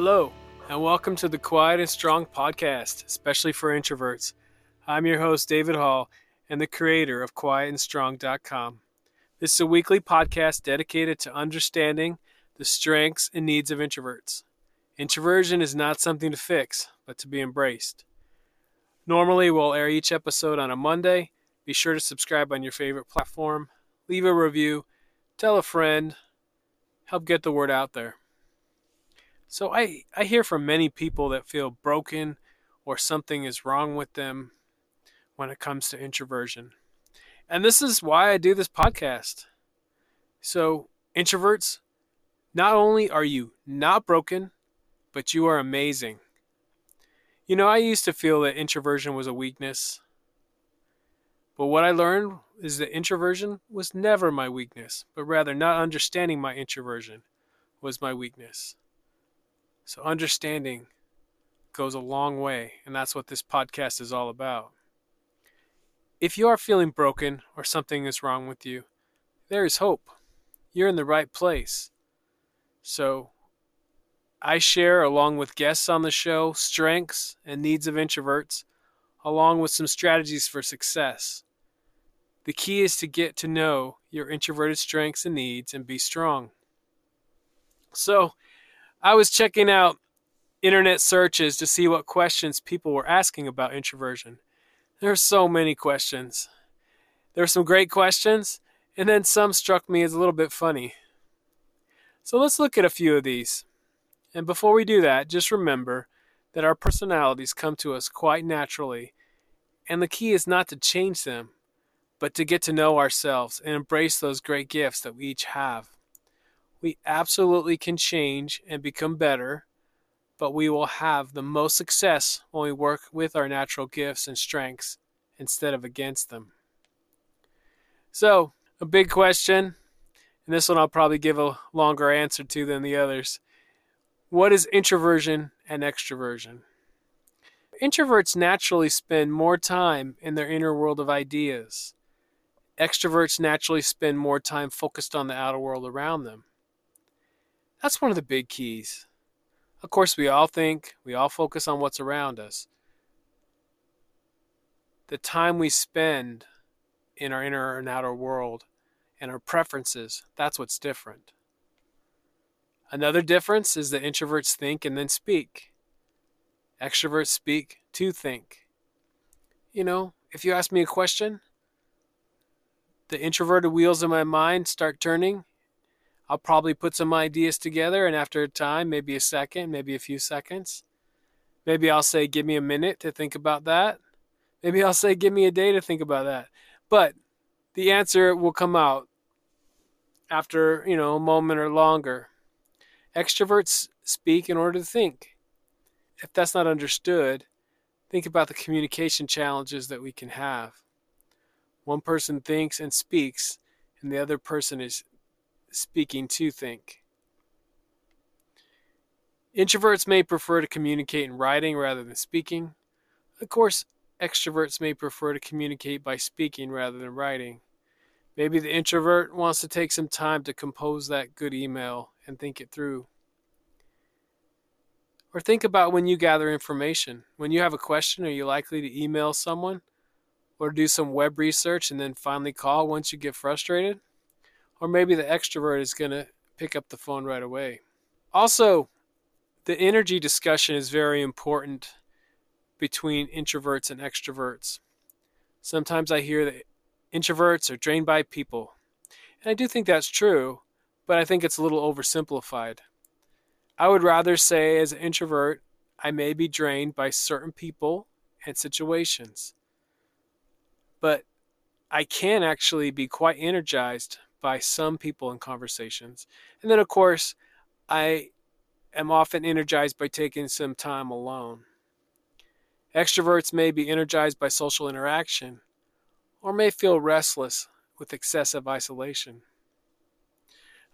Hello, and welcome to the Quiet and Strong podcast, especially for introverts. I'm your host, David Hall, and the creator of quietandstrong.com. This is a weekly podcast dedicated to understanding the strengths and needs of introverts. Introversion is not something to fix, but to be embraced. Normally, we'll air each episode on a Monday. Be sure to subscribe on your favorite platform, leave a review, tell a friend, help get the word out there. So I, I hear from many people that feel broken or something is wrong with them when it comes to introversion. And this is why I do this podcast. So, introverts, not only are you not broken, but you are amazing. You know, I used to feel that introversion was a weakness. But what I learned is that introversion was never my weakness, but rather not understanding my introversion was my weakness. So understanding goes a long way, and that's what this podcast is all about. If you are feeling broken or something is wrong with you, there is hope. You're in the right place. So, I share, along with guests on the show, strengths and needs of introverts, along with some strategies for success. The key is to get to know your introverted strengths and needs and be strong. So, I was checking out internet searches to see what questions people were asking about introversion. There are so many questions. There are some great questions, and then some struck me as a little bit funny. So let's look at a few of these. And before we do that, just remember that our personalities come to us quite naturally, and the key is not to change them, but to get to know ourselves and embrace those great gifts that we each have we absolutely can change and become better, but we will have the most success when we work with our natural gifts and strengths instead of against them. So, a big question, and this one I'll probably give a longer answer to than the others. What is introversion and extroversion? Introverts naturally spend more time in their inner world of ideas. Extroverts naturally spend more time focused on the outer world around them. That's one of the big keys. Of course, we all think, we all focus on what's around us. The time we spend in our inner and outer world and our preferences, that's what's different. Another difference is that introverts think and then speak. Extroverts speak to think. You know, if you ask me a question, the introverted wheels in my mind start turning I'll probably put some ideas together, and after a time, maybe a second, maybe a few seconds, maybe I'll say, Give me a minute to think about that. Maybe I'll say, Give me a day to think about that. But the answer will come out after, you know, a moment or longer. Extroverts speak in order to think. If that's not understood, think about the communication challenges that we can have. One person thinks and speaks, and the other person is speaking to think. Introverts may prefer to communicate in writing rather than speaking. Of course, extroverts may prefer to communicate by speaking rather than writing. Maybe the introvert wants to take some time to compose that good email and think it through. Or think about when you gather information. When you have a question, are you likely to email someone or do some web research and then finally call once you get frustrated? Or maybe the extrovert is going to pick up the phone right away. Also, the energy discussion is very important between introverts and extroverts. Sometimes I hear that introverts are drained by people. And I do think that's true, but I think it's a little oversimplified. I would rather say, as an introvert, I may be drained by certain people and situations. But I can actually be quite energized by some people in conversations. And then, of course, I am often energized by taking some time alone. Extroverts may be energized by social interaction or may feel restless with excessive isolation.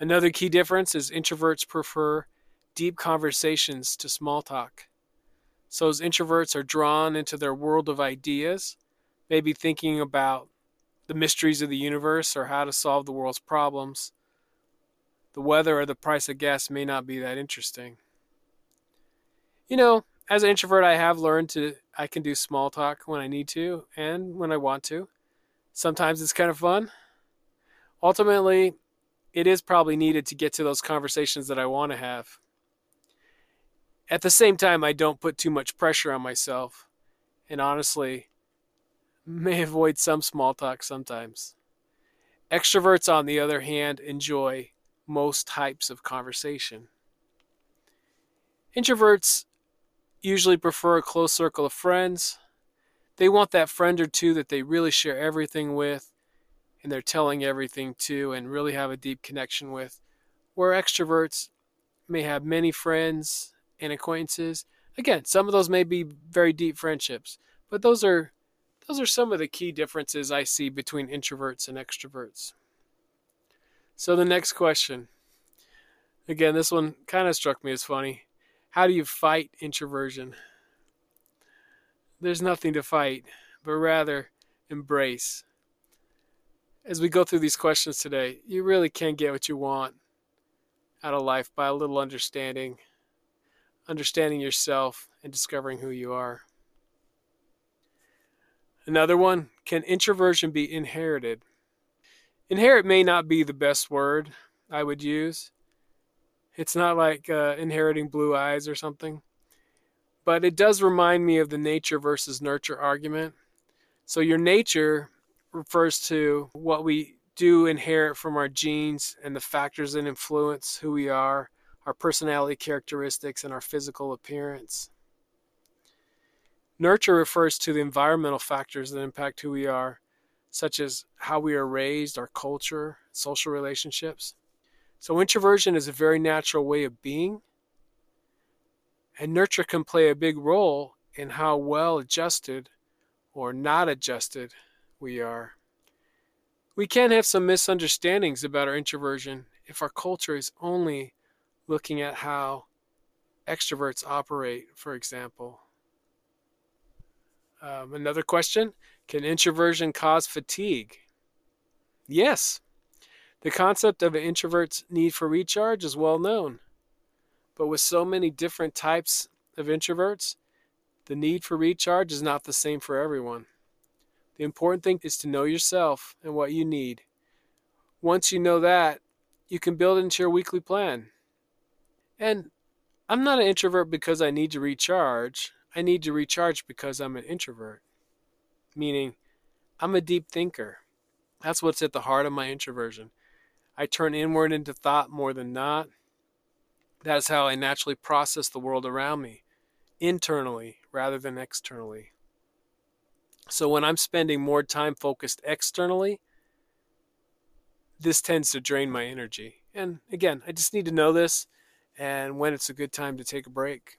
Another key difference is introverts prefer deep conversations to small talk. So, as introverts are drawn into their world of ideas, maybe thinking about the mysteries of the universe or how to solve the world's problems, the weather or the price of gas may not be that interesting. You know, as an introvert, I have learned to I can do small talk when I need to and when I want to. Sometimes it's kind of fun. Ultimately, it is probably needed to get to those conversations that I want to have. At the same time, I don't put too much pressure on myself, and honestly, may avoid some small talk sometimes. Extroverts, on the other hand, enjoy most types of conversation. Introverts usually prefer a close circle of friends. They want that friend or two that they really share everything with and they're telling everything to and really have a deep connection with. Where extroverts may have many friends and acquaintances. Again, some of those may be very deep friendships, but those are those are some of the key differences I see between introverts and extroverts. So the next question. Again, this one kind of struck me as funny. How do you fight introversion? There's nothing to fight, but rather embrace. As we go through these questions today, you really can get what you want out of life by a little understanding, understanding yourself, and discovering who you are. Another one can introversion be inherited? Inherit may not be the best word I would use. It's not like uh, inheriting blue eyes or something. But it does remind me of the nature versus nurture argument. So, your nature refers to what we do inherit from our genes and the factors that influence who we are, our personality characteristics, and our physical appearance. Nurture refers to the environmental factors that impact who we are, such as how we are raised, our culture, social relationships. So, introversion is a very natural way of being, and nurture can play a big role in how well adjusted or not adjusted we are. We can have some misunderstandings about our introversion if our culture is only looking at how extroverts operate, for example. Um, another question Can introversion cause fatigue? Yes, the concept of an introvert's need for recharge is well known. But with so many different types of introverts, the need for recharge is not the same for everyone. The important thing is to know yourself and what you need. Once you know that, you can build into your weekly plan. And I'm not an introvert because I need to recharge. I need to recharge because I'm an introvert. Meaning, I'm a deep thinker. That's what's at the heart of my introversion. I turn inward into thought more than not. That is how I naturally process the world around me, internally rather than externally. So when I'm spending more time focused externally, this tends to drain my energy. And again, I just need to know this and when it's a good time to take a break.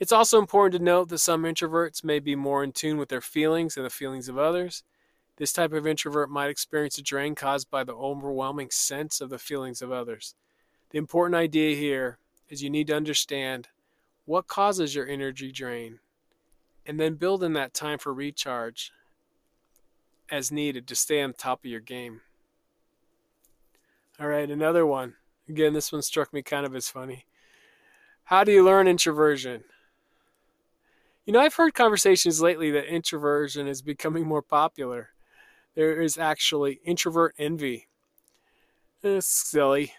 It's also important to note that some introverts may be more in tune with their feelings and the feelings of others. This type of introvert might experience a drain caused by the overwhelming sense of the feelings of others. The important idea here is you need to understand what causes your energy drain and then build in that time for recharge as needed to stay on top of your game. All right, another one. Again, this one struck me kind of as funny. How do you learn introversion? You know, I've heard conversations lately that introversion is becoming more popular there is actually introvert envy. It's silly.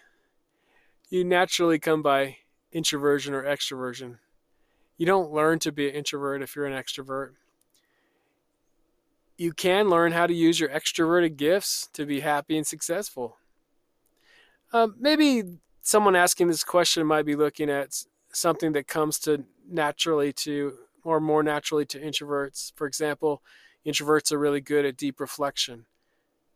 You naturally come by introversion or extroversion. You don't learn to be an introvert if you're an extrovert. You can learn how to use your extroverted gifts to be happy and successful. Um, maybe someone asking this question might be looking at something that comes to naturally to or more naturally to introverts. For example, Introverts are really good at deep reflection.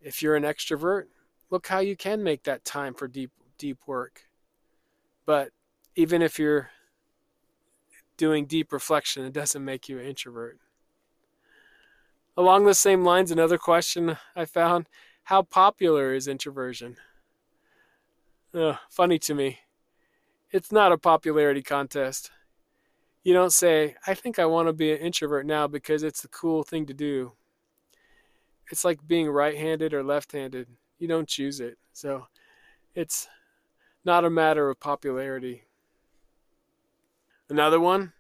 If you're an extrovert, look how you can make that time for deep deep work. But even if you're doing deep reflection, it doesn't make you an introvert. Along the same lines, another question I found how popular is introversion? Funny to me. It's not a popularity contest you don't say, I think I want to be an introvert now because it's the cool thing to do. It's like being right handed or left handed. You don't choose it. So it's not a matter of popularity. Another one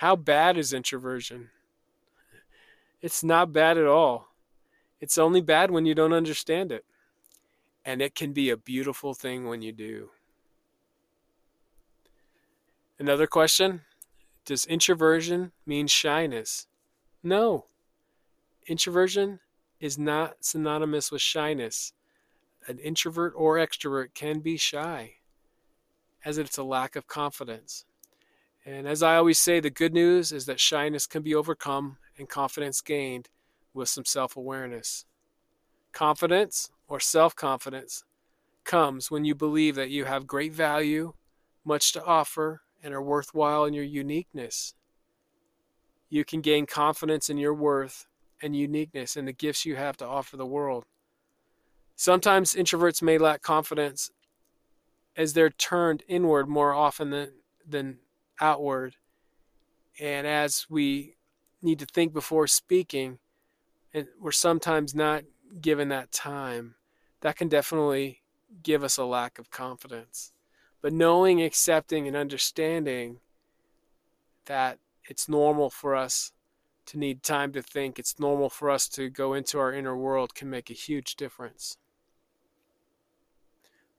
how bad is introversion? It's not bad at all. It's only bad when you don't understand it. And it can be a beautiful thing when you do. Another question Does introversion mean shyness? No. Introversion is not synonymous with shyness. An introvert or extrovert can be shy, as it's a lack of confidence. And as I always say, the good news is that shyness can be overcome and confidence gained with some self awareness. Confidence or self confidence comes when you believe that you have great value, much to offer, and are worthwhile in your uniqueness. You can gain confidence in your worth and uniqueness and the gifts you have to offer the world. Sometimes introverts may lack confidence as they're turned inward more often than, than outward. And as we need to think before speaking, and we're sometimes not given that time, that can definitely give us a lack of confidence. But knowing, accepting, and understanding that it's normal for us to need time to think, it's normal for us to go into our inner world can make a huge difference.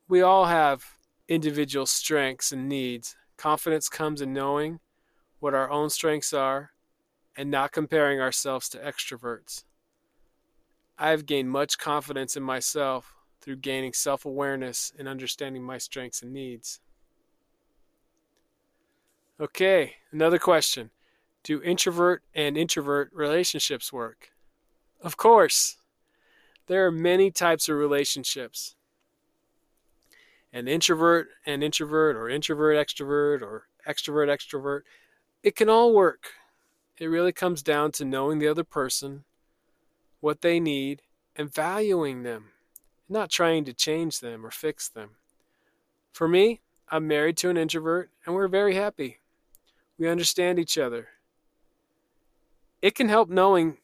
We all have individual strengths and needs. Confidence comes in knowing what our own strengths are and not comparing ourselves to extroverts. I have gained much confidence in myself through gaining self awareness and understanding my strengths and needs. Okay, another question Do introvert and introvert relationships work? Of course. There are many types of relationships. An introvert and introvert, or introvert extrovert, or extrovert extrovert, it can all work. It really comes down to knowing the other person, what they need, and valuing them, not trying to change them or fix them. For me, I'm married to an introvert, and we're very happy. We understand each other. It can help knowing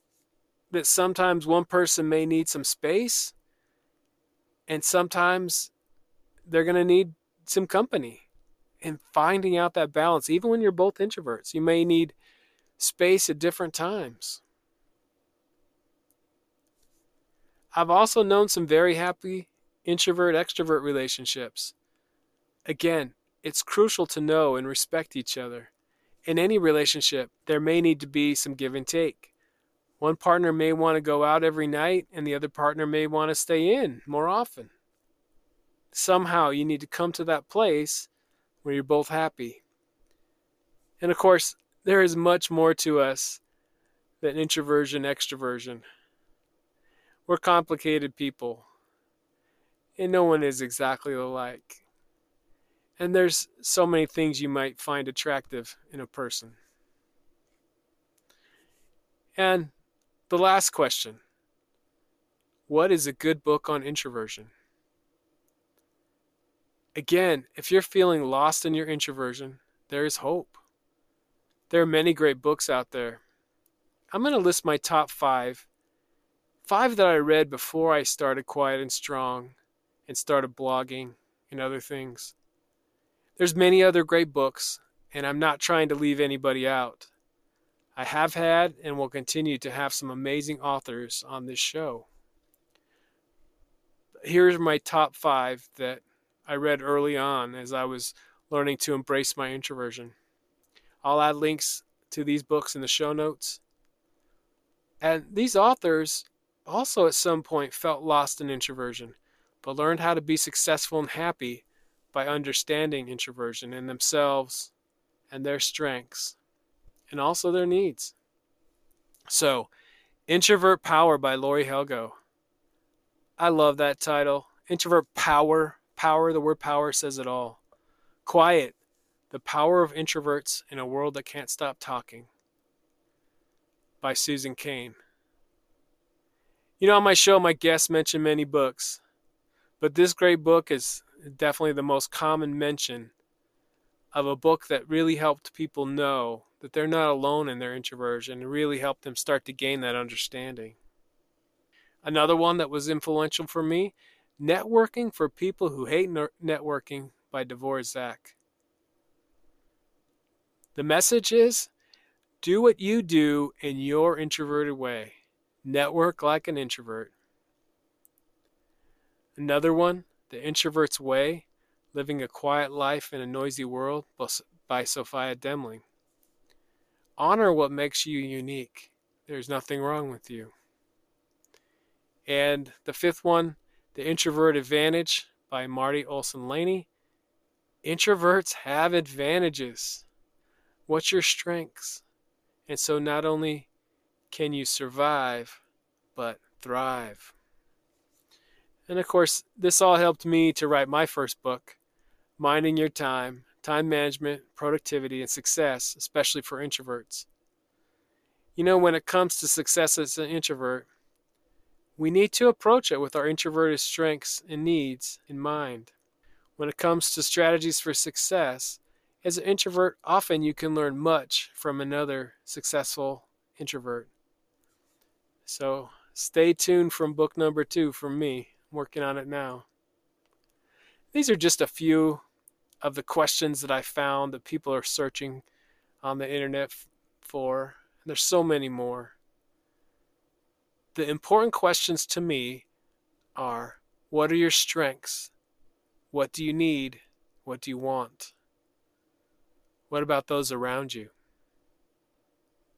that sometimes one person may need some space, and sometimes they're going to need some company. And finding out that balance, even when you're both introverts, you may need space at different times. I've also known some very happy introvert extrovert relationships. Again, it's crucial to know and respect each other. In any relationship, there may need to be some give and take. One partner may want to go out every night, and the other partner may want to stay in more often. Somehow, you need to come to that place where you're both happy. And of course, there is much more to us than introversion, extroversion. We're complicated people, and no one is exactly alike. And there's so many things you might find attractive in a person. And the last question What is a good book on introversion? Again, if you're feeling lost in your introversion, there is hope. There are many great books out there. I'm going to list my top five. Five that I read before I started Quiet and Strong and started blogging and other things. There's many other great books, and I'm not trying to leave anybody out. I have had and will continue to have some amazing authors on this show. Here's my top five that I read early on as I was learning to embrace my introversion. I'll add links to these books in the show notes. And these authors also at some point felt lost in introversion, but learned how to be successful and happy by understanding introversion in themselves and their strengths and also their needs. So, Introvert Power by Laurie Helgoe. I love that title. Introvert Power. Power, the word power says it all. Quiet the Power of Introverts in a World That Can't Stop Talking by Susan Cain. You know, on my show, my guests mention many books, but this great book is definitely the most common mention of a book that really helped people know that they're not alone in their introversion and really helped them start to gain that understanding. Another one that was influential for me Networking for People Who Hate Networking by Devora Zack. The message is do what you do in your introverted way. Network like an introvert. Another one, The Introvert's Way Living a Quiet Life in a Noisy World by Sophia Dembling. Honor what makes you unique. There's nothing wrong with you. And the fifth one, The Introvert Advantage by Marti Olsen Laney. Introverts have advantages. What's your strengths? And so not only can you survive, but thrive. And of course, this all helped me to write my first book, Minding Your Time Time Management, Productivity, and Success, especially for introverts. You know, when it comes to success as an introvert, we need to approach it with our introverted strengths and needs in mind. When it comes to strategies for success, as an introvert, often you can learn much from another successful introvert. So stay tuned from book number two from me. I'm working on it now. These are just a few of the questions that I found that people are searching on the internet for. There's so many more the important questions to me are what are your strengths? What do you need? What do you want? What about those around you?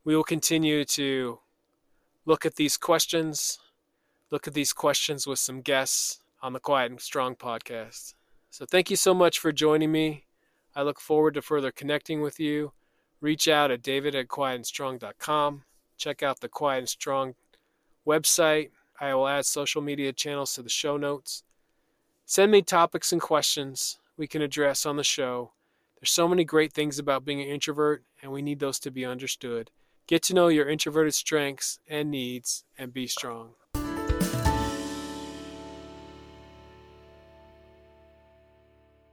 We will continue to look at these questions, look at these questions with some guests on the Quiet and Strong podcast. So thank you so much for joining me. I look forward to further connecting with you. Reach out at david at quietandstrong.com. Check out the Quiet and Strong website. I will add social media channels to the show notes. Send me topics and questions we can address on the show. There's so many great things about being an introvert, and we need those to be understood. Get to know your introverted strengths and needs and be strong.